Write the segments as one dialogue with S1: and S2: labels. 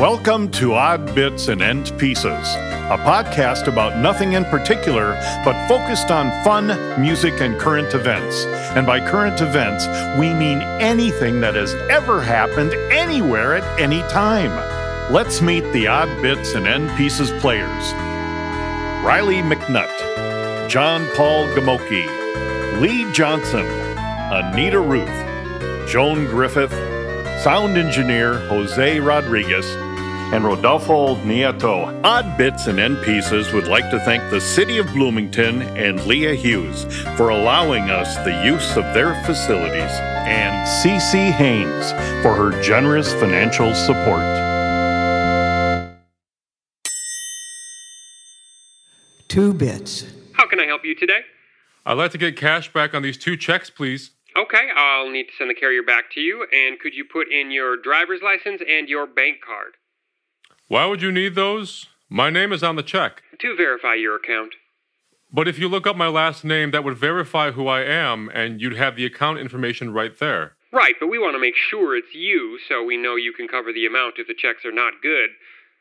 S1: Welcome to Odd Bits and End Pieces, a podcast about nothing in particular, but focused on fun, music, and current events. And by current events, we mean anything that has ever happened anywhere at any time. Let's meet the Odd Bits and End Pieces players Riley McNutt, John Paul Gamoki, Lee Johnson, Anita Ruth, Joan Griffith, sound engineer Jose Rodriguez, and Rodolfo Nieto. Odd Bits and End Pieces would like to thank the City of Bloomington and Leah Hughes for allowing us the use of their facilities, and CC Haynes for her generous financial support.
S2: Two bits.
S3: How can I help you today?
S4: I'd like to get cash back on these two checks, please.
S3: Okay, I'll need to send the carrier back to you, and could you put in your driver's license and your bank card?
S4: Why would you need those? My name is on the check.
S3: To verify your account.
S4: But if you look up my last name, that would verify who I am, and you'd have the account information right there.
S3: Right, but we want to make sure it's you so we know you can cover the amount if the checks are not good.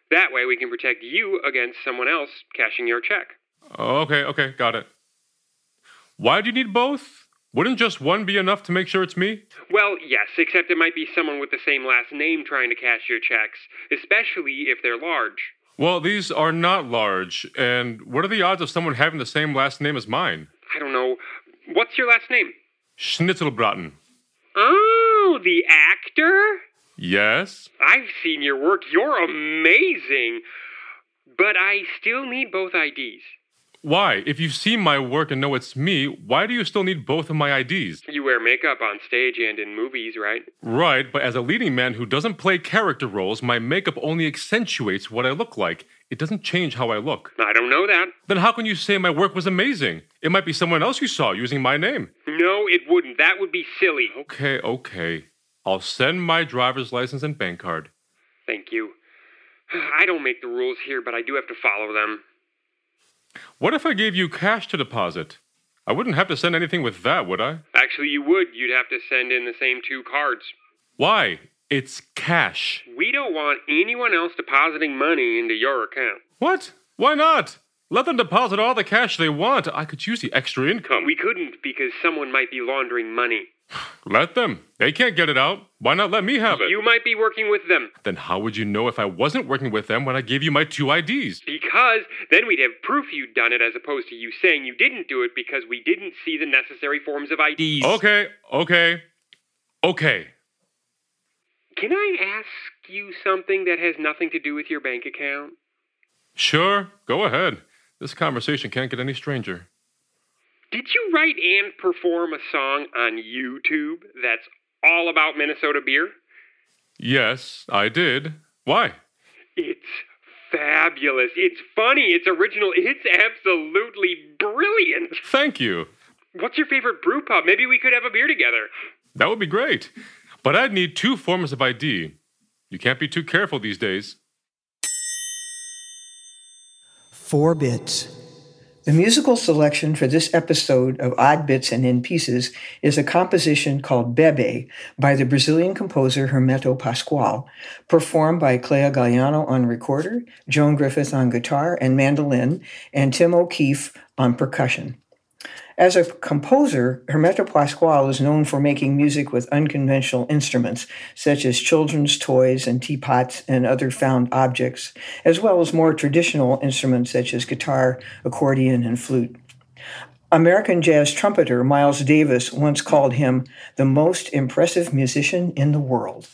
S3: That way we can protect you against someone else cashing your check.
S4: Okay, okay, got it. Why do you need both? Wouldn't just one be enough to make sure it's me?
S3: Well, yes, except it might be someone with the same last name trying to cash your checks, especially if they're large.
S4: Well, these are not large, and what are the odds of someone having the same last name as mine?
S3: I don't know. What's your last name?
S4: Schnitzelbraten.
S3: Oh, the actor?
S4: Yes?
S3: I've seen your work. You're amazing. But I still need both IDs.
S4: Why? If you've seen my work and know it's me, why do you still need both of my IDs?
S3: You wear makeup on stage and in movies, right?
S4: Right, but as a leading man who doesn't play character roles, my makeup only accentuates what I look like. It doesn't change how I look.
S3: I don't know that.
S4: Then how can you say my work was amazing? It might be someone else you saw using my name.
S3: No, it wouldn't. That would be silly.
S4: Okay, okay. I'll send my driver's license and bank card.
S3: Thank you. I don't make the rules here, but I do have to follow them.
S4: What if I gave you cash to deposit? I wouldn't have to send anything with that, would I?
S3: Actually, you would. You'd have to send in the same two cards.
S4: Why? It's cash.
S3: We don't want anyone else depositing money into your account.
S4: What? Why not? Let them deposit all the cash they want. I could use the extra income.
S3: We couldn't because someone might be laundering money.
S4: Let them. They can't get it out. Why not let me have it?
S3: You might be working with them.
S4: Then how would you know if I wasn't working with them when I gave you my two IDs?
S3: Because then we'd have proof you'd done it as opposed to you saying you didn't do it because we didn't see the necessary forms of IDs.
S4: Okay, okay, okay.
S3: Can I ask you something that has nothing to do with your bank account?
S4: Sure, go ahead. This conversation can't get any stranger.
S3: Did you write and perform a song on YouTube that's all about Minnesota beer?
S4: Yes, I did. Why?
S3: It's fabulous. It's funny. It's original. It's absolutely brilliant.
S4: Thank you.
S3: What's your favorite brew pub? Maybe we could have a beer together.
S4: That would be great. But I'd need two forms of ID. You can't be too careful these days.
S2: Four bits. The musical selection for this episode of Odd Bits and End Pieces is a composition called Bebe by the Brazilian composer Hermeto Pascoal, performed by Clea Galliano on recorder, Joan Griffith on guitar and mandolin, and Tim O'Keefe on percussion. As a composer, Hermeto Pascoal is known for making music with unconventional instruments, such as children's toys and teapots and other found objects, as well as more traditional instruments such as guitar, accordion, and flute. American jazz trumpeter Miles Davis once called him the most impressive musician in the world.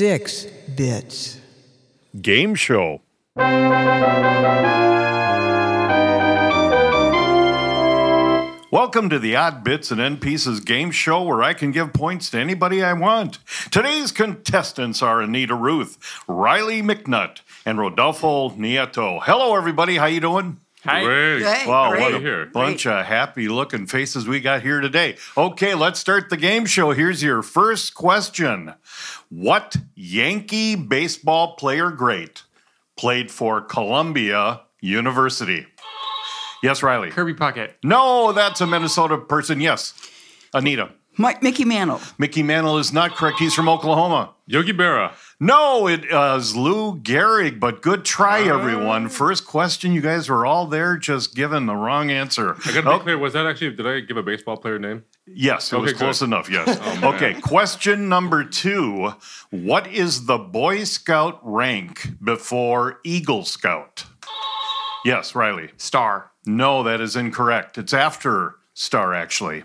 S2: Six bits.
S1: Game show. Welcome to the Odd Bits and End Pieces game show where I can give points to anybody I want. Today's contestants are Anita Ruth, Riley McNutt, and Rodolfo Nieto. Hello, everybody. How you doing?
S4: Great.
S2: Hey,
S1: Wow,
S2: great.
S1: what a
S4: Here.
S1: bunch of happy looking faces we got here today. Okay, let's start the game show. Here's your first question What Yankee baseball player great played for Columbia University? Yes, Riley.
S3: Kirby Puckett.
S1: No, that's a Minnesota person. Yes. Anita.
S2: Mike, Mickey Mantle.
S1: Mickey Mantle is not correct. He's from Oklahoma.
S4: Yogi Berra.
S1: No, it is Lou Gehrig, but good try, ah. everyone. First question, you guys were all there just giving the wrong answer.
S4: I got to
S1: Oh,
S4: be clear. Was that actually? Did I give a baseball player name?
S1: Yes, it was
S4: Okay,
S1: close
S4: good.
S1: enough. Yes.
S4: Oh, man.
S1: okay. Question number two: What is the Boy Scout rank before Eagle Scout? Yes, Riley.
S3: Star.
S1: No, that is incorrect. It's after Star, actually.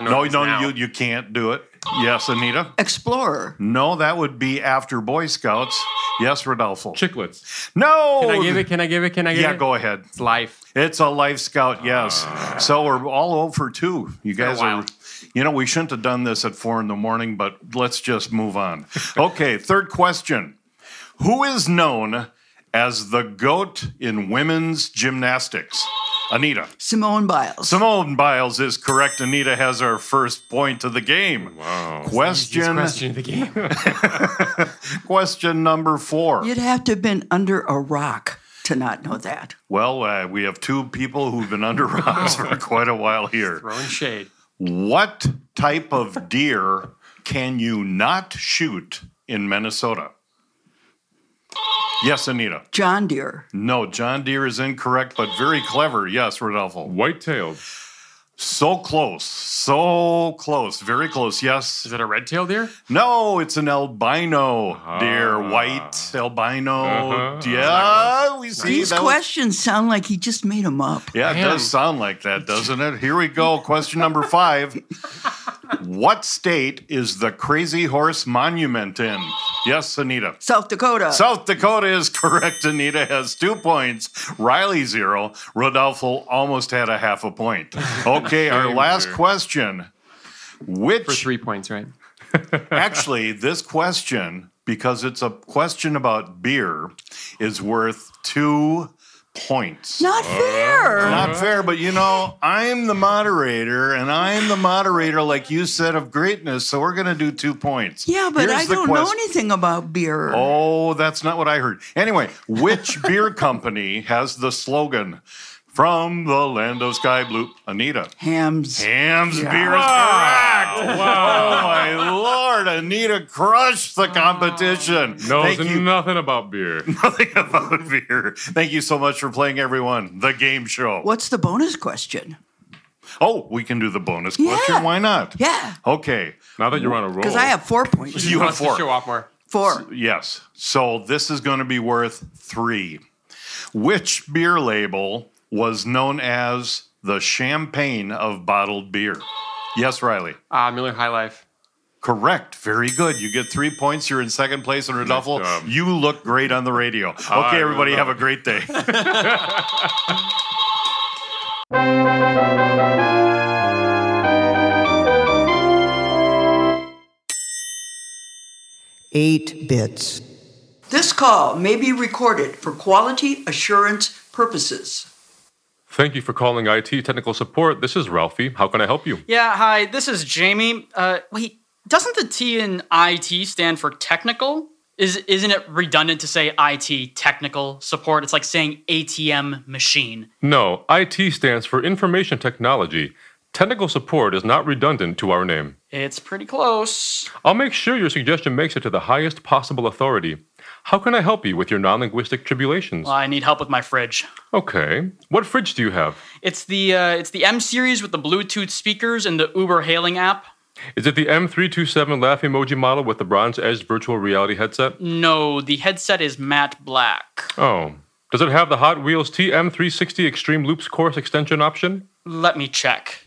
S1: No, no,
S3: now.
S1: you you can't do it. Yes, Anita.
S2: Explorer.
S1: No, that would be after Boy Scouts. Yes, Rodolfo.
S4: Chicklets.
S1: No.
S3: Can I give it? Can I give it? Can I give
S1: Yeah,
S3: it?
S1: Yeah, go ahead.
S3: It's life.
S1: It's a life scout, yes. Ah. So we're all over two. You guys are, you know, we shouldn't have done this at four in the morning, but let's just move on. Okay, third question. Who is known as the GOAT in women's gymnastics? Anita.
S2: Simone Biles.
S1: Simone Biles is correct. Anita has our first point of the game.
S4: Wow.
S1: Question,
S3: question of the game.
S1: question number four.
S2: You'd have to have been under a rock to not know that.
S1: Well, uh, we have two people who've been under rocks for quite a while here.
S3: Throwing shade.
S1: What type of deer can you not shoot in Minnesota? Yes, Anita.
S2: John Deere.
S1: No, John Deere is incorrect, but very clever. Yes, Rodolfo.
S4: White-tailed.
S1: So close. So close. Very close. Yes.
S3: Is it a red-tailed deer?
S1: No, it's an albino deer.
S4: Ah.
S1: White albino.
S4: Uh-huh.
S1: Yeah, we see
S2: These
S1: that was-
S2: questions sound like he just made them up.
S1: Yeah, it does sound like that, doesn't it? Here we go. Question number five. What state is the Crazy Horse Monument in? Yes, Anita.
S2: South Dakota.
S1: South Dakota is correct. Anita has two points. Riley zero. Rodolfo almost had a half a point. Okay, our last question. Which
S3: For three points, right?
S1: actually this question, because it's a question about beer, is worth two points.
S2: Not fair.
S1: Uh, not fair, but you know, I'm the moderator, and I'm the moderator, like you said, of greatness. So we're going to do two points.
S2: yeah, but
S1: Here's
S2: I don't know anything about beer.
S1: Oh, that's not what I heard. Anyway, which beer company has the slogan "From the land of sky blue"? Anita.
S2: Hamm's.
S1: Hamm's beer is ah! correct. Oh my lord, Anita crushed the ah. competition.
S4: Knows
S1: Thank you.
S4: nothing about beer.
S1: Nothing about beer. Thank you so much for playing, everyone. The game show.
S2: What's the bonus question?
S1: Oh, we can do the bonus question. Why not?
S2: Yeah,
S1: Okay.
S4: Now that you're on a roll.
S2: because I have four points.
S1: You have
S3: to
S1: four.
S3: show off more.
S2: Four.
S1: Yes. So this is going to be worth three. Which beer label was known as the champagne of bottled beer? Yes, Riley.
S3: Ah, Miller High Life.
S1: Correct. Very good. You get three points. You're in second place. And Rodolfo,
S4: job.
S1: you look great on the radio. Okay,
S4: I
S1: everybody, have a great day.
S2: Eight bits. This call may be recorded for quality assurance purposes.
S4: Thank you for calling IT technical support. This is Ralphie. How can I help you?
S5: Yeah, hi, this is Jamie. Uh, wait, doesn't the T in IT stand for technical? Is isn't it redundant to say IT technical support? It's like saying ATM machine.
S4: No, IT stands for Information Technology. Technical support is not redundant to our name.
S5: It's pretty close.
S4: I'll make sure your suggestion makes it to the highest possible authority. How can I help you with your non linguistic tribulations?
S5: Well, I need help with my fridge.
S4: Okay. What fridge do you have?
S5: It's the uh, it's the M series with the Bluetooth speakers and the Uber hailing app.
S4: Is it the M327 laugh emoji model with the bronze edged virtual reality headset?
S5: No, the headset is matte black.
S4: Oh. Does it have the Hot Wheels TM360 Extreme Loops course extension option?
S5: Let me check.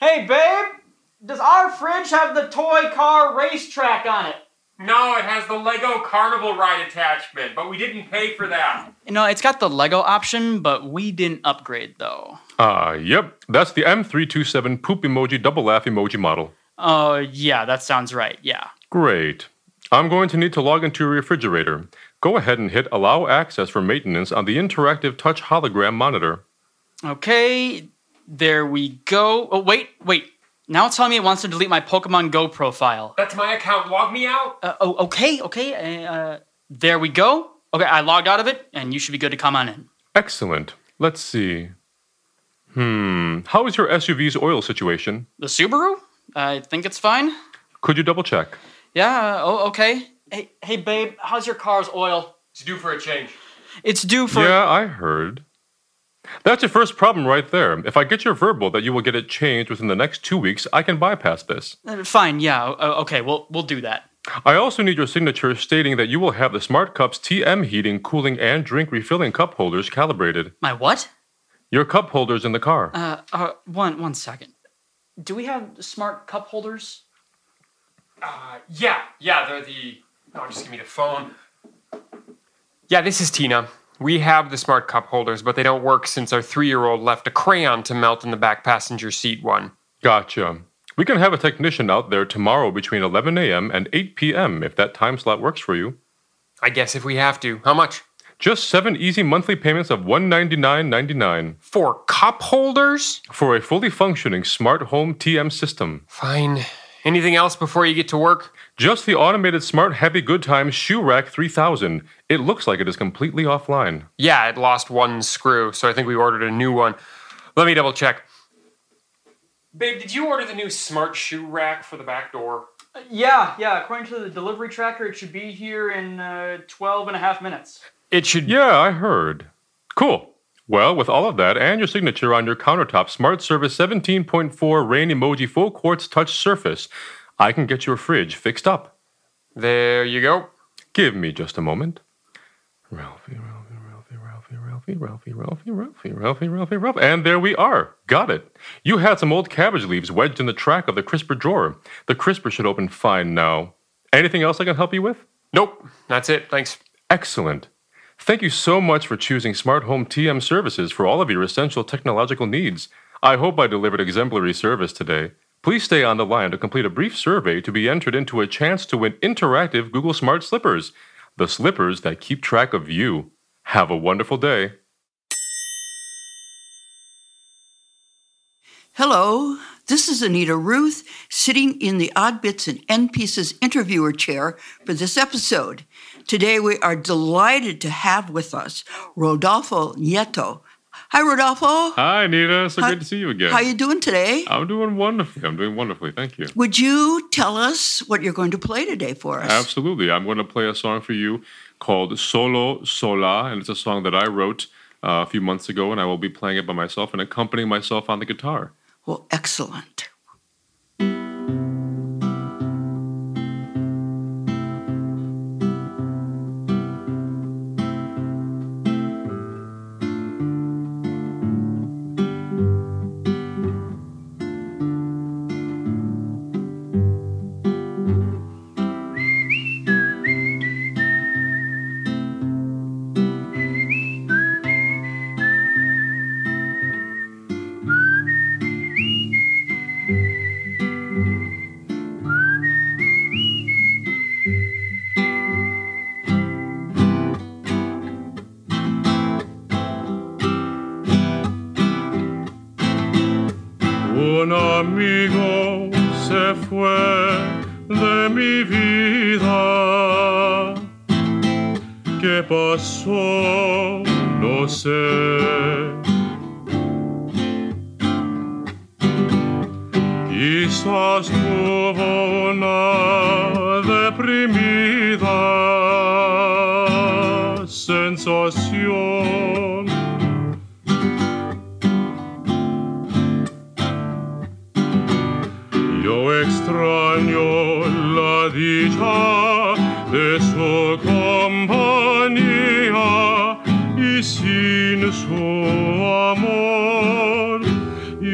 S5: Hey, babe, does our fridge have the toy car racetrack on it?
S3: No, it has the Lego Carnival ride attachment, but we didn't pay for that.
S5: No, it's got the Lego option, but we didn't upgrade though.
S4: Ah, yep. That's the M327 poop emoji double laugh emoji model.
S5: Oh, yeah, that sounds right. Yeah.
S4: Great. I'm going to need to log into your refrigerator. Go ahead and hit allow access for maintenance on the interactive touch hologram monitor.
S5: Okay, there we go. Oh, wait, wait. Now it's telling me it wants to delete my Pokemon Go profile.
S3: That's my account. Log me out.
S5: Uh, oh, okay, okay. Uh, there we go. Okay, I logged out of it, and you should be good to come on in.
S4: Excellent. Let's see. Hmm. How is your SUV's oil situation?
S5: The Subaru? I think it's fine.
S4: Could you double check?
S5: Yeah. Oh, okay. Hey, hey, babe. How's your car's oil?
S3: It's due for a change.
S5: It's due for.
S4: Yeah, I heard. That's your first problem right there. If I get your verbal that you will get it changed within the next two weeks, I can bypass this.
S5: Uh, fine. Yeah. o- Okay. We'll we'll do that.
S4: I also need your signature stating that you will have the Smart Cups TM heating, cooling, and drink refilling cup holders calibrated.
S5: My what?
S4: Your cup holders in the car.
S5: Uh, uh, one one second. Do we have smart cup holders?
S3: Uh, yeah, yeah, they're the. No, just give me the phone. Yeah, this is Tina. We have the smart cup holders, but they don't work since our three year old left a crayon to melt in the back passenger seat one.
S4: Gotcha. We can have a technician out there tomorrow between 11 a.m. and 8 p.m. if that time slot works for you.
S3: I guess if we have to. How much?
S4: Just seven easy monthly payments of $199.99
S3: For cup holders?
S4: for a fully functioning smart home TM system.
S3: Fine. Anything else before you get to work?
S4: Just the automated Smart Happy Good Times Shoe Rack 3000. It looks like it is completely offline.
S3: Yeah, it lost one screw, so I think we ordered a new one. Let me double check. Babe, did you order the new smart shoe rack for the back door?
S5: Uh, yeah, yeah. According to the delivery tracker, it should be here in uh, 12 and a half minutes.
S3: It should.
S4: Yeah, I heard. Cool. Well, with all of that and your signature on your countertop Smart Service 17.4 Rain Emoji Full Quartz Touch Surface, I can get your fridge fixed up.
S3: There you go.
S4: Give me just a moment. Ralphie, Ralphie, Ralphie, Ralphie, Ralphie, Ralphie, Ralphie, Ralphie, Ralphie, Ralphie, Ralphie. And there we are. Got it. You had some old cabbage leaves wedged in the track of the crisper drawer. The crisper should open fine now. Anything else I can help you with?
S3: Nope, that's it. Thanks.
S4: Excellent. Thank you so much for choosing Smart Home TM services for all of your essential technological needs. I hope I delivered exemplary service today. Please stay on the line to complete a brief survey to be entered into a chance to win interactive Google Smart Slippers, the slippers that keep track of you. Have a wonderful day.
S6: Hello, this is Anita Ruth sitting in the Odd Bits and End Pieces interviewer chair for this episode. Today we are delighted to have with us Rodolfo Nieto. Hi, Rodolfo.
S4: Hi, Anita. So
S6: Hi-
S4: good to see you again.
S6: How are you doing today?
S4: I'm doing wonderfully. I'm doing wonderfully. Thank you.
S6: Would you tell us what you're going to play today for us?
S4: Absolutely. I'm going to play a song for you called Solo Sola, and it's a song that I wrote uh, a few months ago, and I will be playing it by myself and accompanying myself on the guitar.
S6: Well, excellent.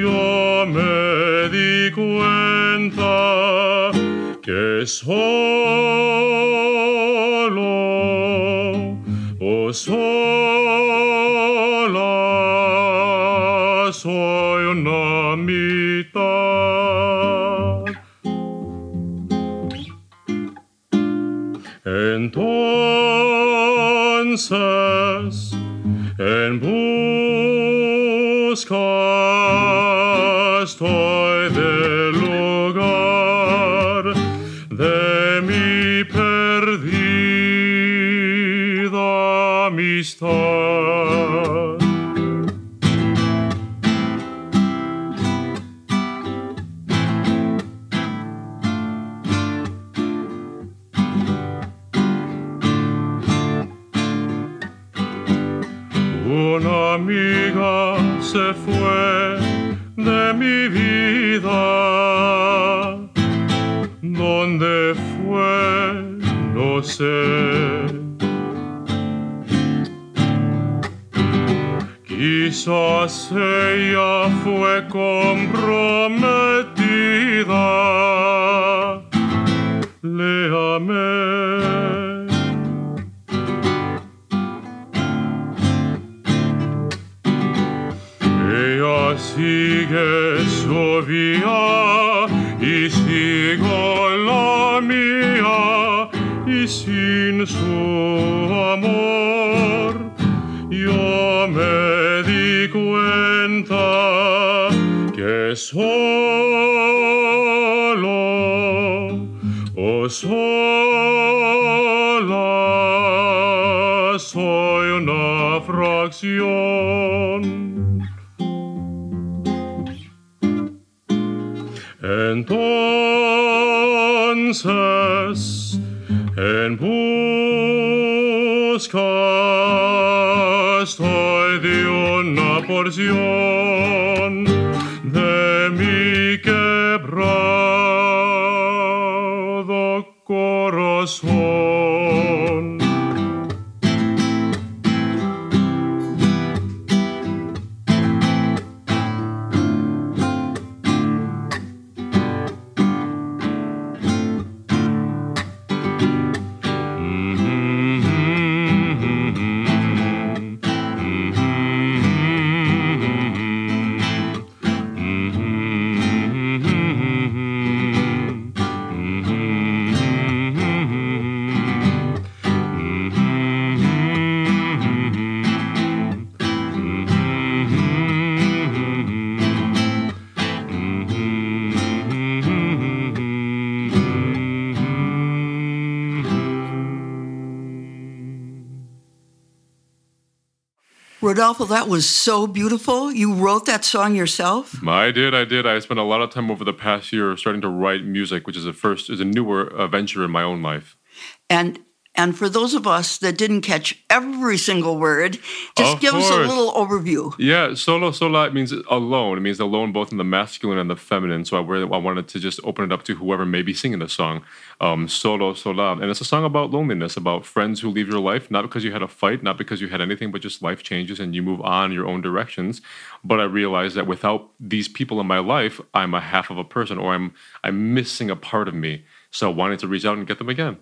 S4: Yo me di cuenta
S7: que solo, oh sola, soy una mitad. Entonces, Una amiga se fue de mi vida. ¿Dónde fue? No sé. Quizás ella fue comprometida. Le amé. Solo o sola soy una fracción. Entonces,
S6: Rodolfo, that was so beautiful. You wrote that song yourself?
S7: I did, I did. I spent a lot of time over the past year starting to write music, which is a first, is a newer venture in my own life.
S6: And and for those of us that didn't catch every single word, just
S7: Of
S6: give us a little overview.
S7: Yeah, solo sola means alone. It means alone both in the masculine and the feminine. So I really I wanted to just open it up to whoever may be singing the song. Um, solo sola, and it's a song about loneliness, about friends who leave your life, not because you had a fight, not because you had anything, but just life changes and you move on your own directions. But I realized that without these people in my life, I'm a half of a person, or I'm I'm missing a part of me. So I wanted to reach out and get them again.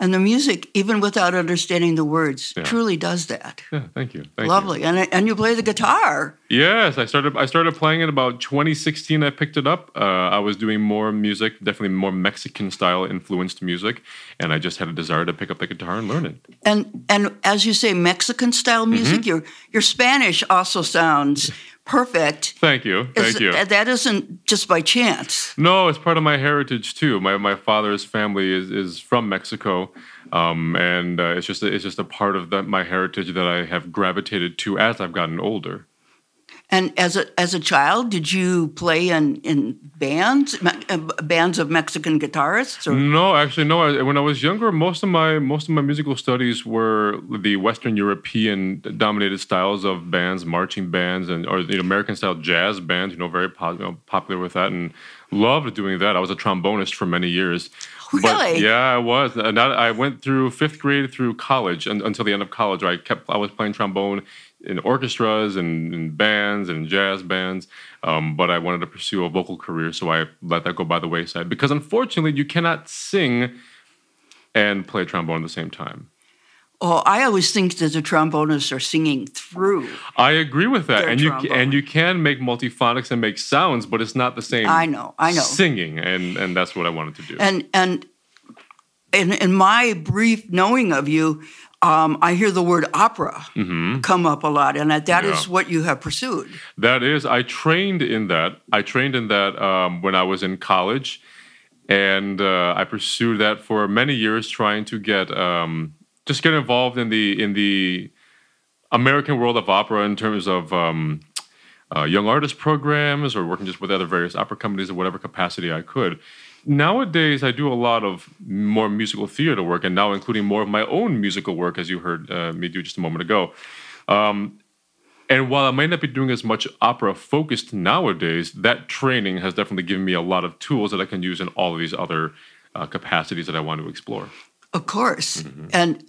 S6: And the music, even without understanding the words,
S7: Yeah.
S6: truly does that.
S7: Yeah, thank you. Thank you.
S6: Lovely. And and you play the guitar.
S7: Yes, I started. I started playing it about 2016. I picked it up. Uh, I was doing more music, definitely more Mexican style influenced music, and I just had a desire to pick up the guitar and learn it.
S6: And and as you say, Mexican style music,
S7: Mm-hmm.
S6: your your Spanish also sounds perfect.
S7: Thank you, thank
S6: Is-
S7: you.
S6: That isn't just by chance.
S7: No, it's part of my heritage too. My my father's family is is from Mexico, um, and uh, it's just a, it's just a part of that my heritage that I have gravitated to as I've gotten older.
S6: And as a as a child, did you play in in bands, uh, bands of Mexican guitarists? Or?
S7: No, actually, no. I, when I was younger, most of my most of my musical studies were the Western European dominated styles of bands, marching bands, and or you know, American style jazz bands. You know, very pop, you know, popular with that, and loved doing that. I was a trombonist for many years. But
S6: Really?
S7: yeah, I was. And that, I went through fifth grade through college and, until the end of college. Where I kept I was playing trombone
S4: in orchestras and, and bands and jazz bands, um, but I wanted to pursue a vocal career, so I let that go by the wayside because unfortunately you cannot sing and play trombone at the same time.
S6: Oh, I always think that the trombonists are singing through.
S4: I agree with that, and you
S6: trombone.
S4: and you can make multiphonics and make sounds, but it's not the same.
S6: I know, I know.
S4: Singing, and and that's what I wanted to do.
S6: And and in, in my brief knowing of you, um, I hear the word opera come up a lot, and that that is
S4: Mm-hmm. Yeah.
S6: what you have pursued.
S4: That is, I trained in that. I trained in that um, when I was in college, and uh, I pursued that for many years, trying to get um, just get involved in the in the American world of opera in terms of um, uh, young artist programs or working just with other various opera companies in whatever capacity I could. Nowadays, I do a lot of more musical theater work, and now including more of my own musical work, as you heard uh, me do just a moment ago. And while I might not be doing as much opera focused nowadays, that training has definitely given me a lot of tools that I can use in all of these other uh, capacities that I want to explore.
S6: Of course.
S4: Mm-hmm.
S6: And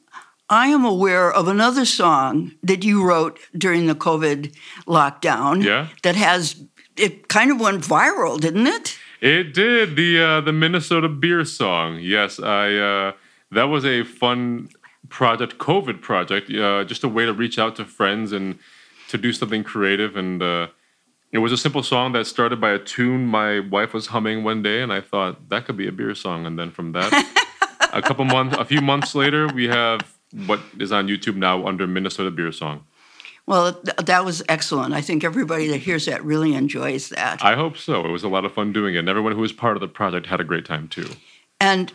S6: I am aware of another song that you wrote during the COVID lockdown.
S4: Yeah.
S6: That has it kind of went viral, didn't it?
S4: It did the uh, the Minnesota beer song. Yes, I uh, that was a fun project, COVID project, uh, just a way to reach out to friends and to do something creative. And uh, it was a simple song that started by a tune my wife was humming one day, and I thought that could be a beer song. And then from that, a couple months, a few months later, we have what is on YouTube now under Minnesota beer song.
S6: Well, th- that was excellent. I think everybody that hears that really enjoys that.
S4: I hope so. It was a lot of fun doing it, and everyone who was part of the project had a great time too.
S6: and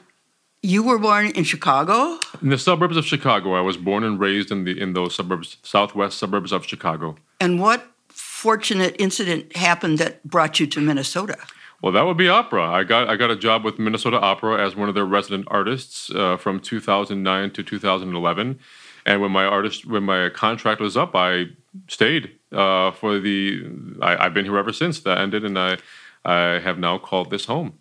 S6: you were born in Chicago?
S4: In the suburbs of Chicago, I was born and raised in the in those suburbs, southwest suburbs of Chicago.
S6: And what fortunate incident happened that brought you to Minnesota?
S4: Well, that would be opera. I got I got a job with Minnesota Opera as one of their resident artists uh, from 2009 to 2011, and when my artist when my contract was up, I stayed uh, for the. I, I've been here ever since that ended, and I I have now called this home.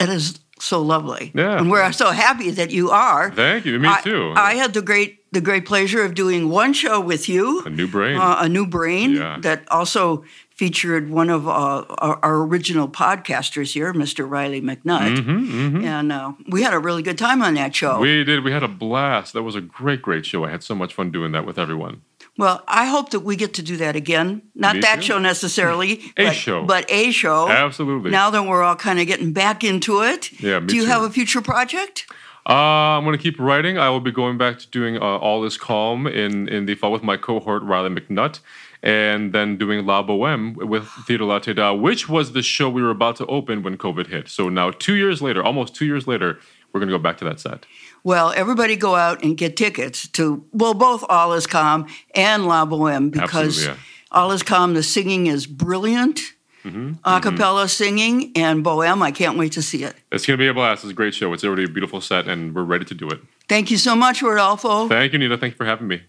S6: It is so lovely.
S4: Yeah.
S6: And we're so happy that you are.
S4: Thank you. Me
S6: I-
S4: too.
S6: I, had the great the great pleasure of doing one show with you.
S4: a new brain.
S6: uh, a new brain
S4: Yeah.
S6: that also featured one of uh, our, our original podcasters here, Mr. Riley McNutt.
S4: Mm-hmm,
S6: And uh, we had a really good time on that show.
S4: we did. We had a blast. That was a great, great show. I had so much fun doing that with everyone.
S6: well, I hope that we get to do that again. Not
S4: Me
S6: that
S4: too.
S6: show necessarily,
S4: A
S6: but,
S4: show.
S6: but a show.
S4: Absolutely.
S6: Now that we're all kind of getting back into it,
S4: Yeah,
S6: do you
S4: too.
S6: have a future project?
S4: Uh, I'm going to keep writing. I will be going back to doing uh, All Is Calm in, in the fall with my cohort, Riley McNutt, and then doing La Boheme with Theatre Latté Da, which was the show we were about to open when COVID hit. So now, two years later, almost two years later, we're going to go back to that set.
S6: Well, everybody go out and get tickets to, well, both All Is Calm and La Boheme because
S4: yeah.
S6: All Is Calm, the singing is brilliant,
S4: Mm-hmm,
S6: a cappella singing, and Boheme, I can't wait to see it.
S4: It's going to be a blast. It's a great show. It's already a beautiful set, and we're ready to do it.
S6: Thank you so much, Rodolfo.
S4: Thank you, Nita. Thank you for having me.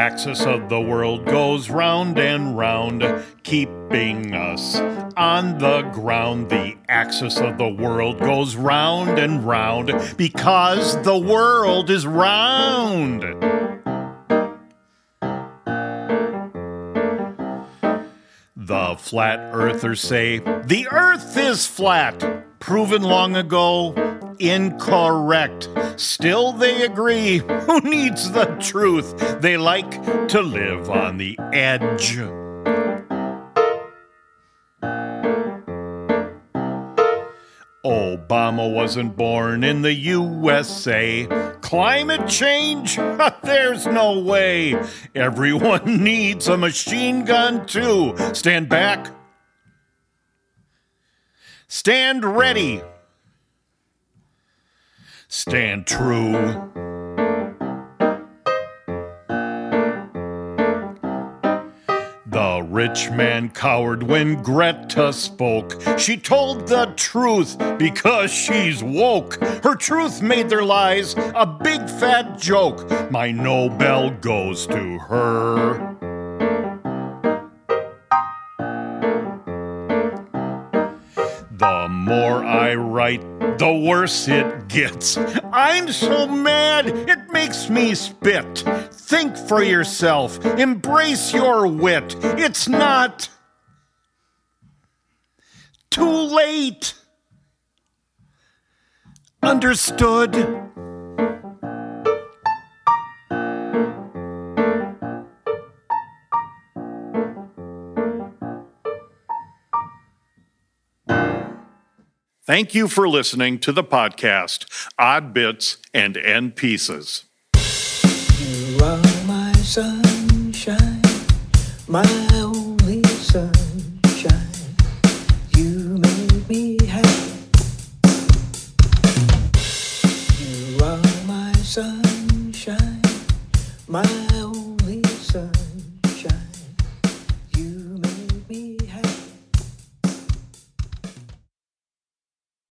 S1: Axis of the world goes round and round, keeping us on the ground. The axis of the world goes round and round because the world is round. The flat earthers say the earth is flat, proven long ago incorrect. Still they agree. Who needs the truth? They like to live on the edge. Obama wasn't born in the USA. Climate change? There's no way. Everyone needs a machine gun too. Stand back. Stand ready. Stand true. The rich man cowered when Greta spoke. She told the truth because she's woke. Her truth made their lies a big fat joke. My Nobel goes to her. I write, the worse it gets. I'm so mad, it makes me spit. Think for yourself, embrace your wit. It's not too late. Understood? Thank you for listening to the podcast, Odd Bits and End Pieces.
S8: You are my sunshine, my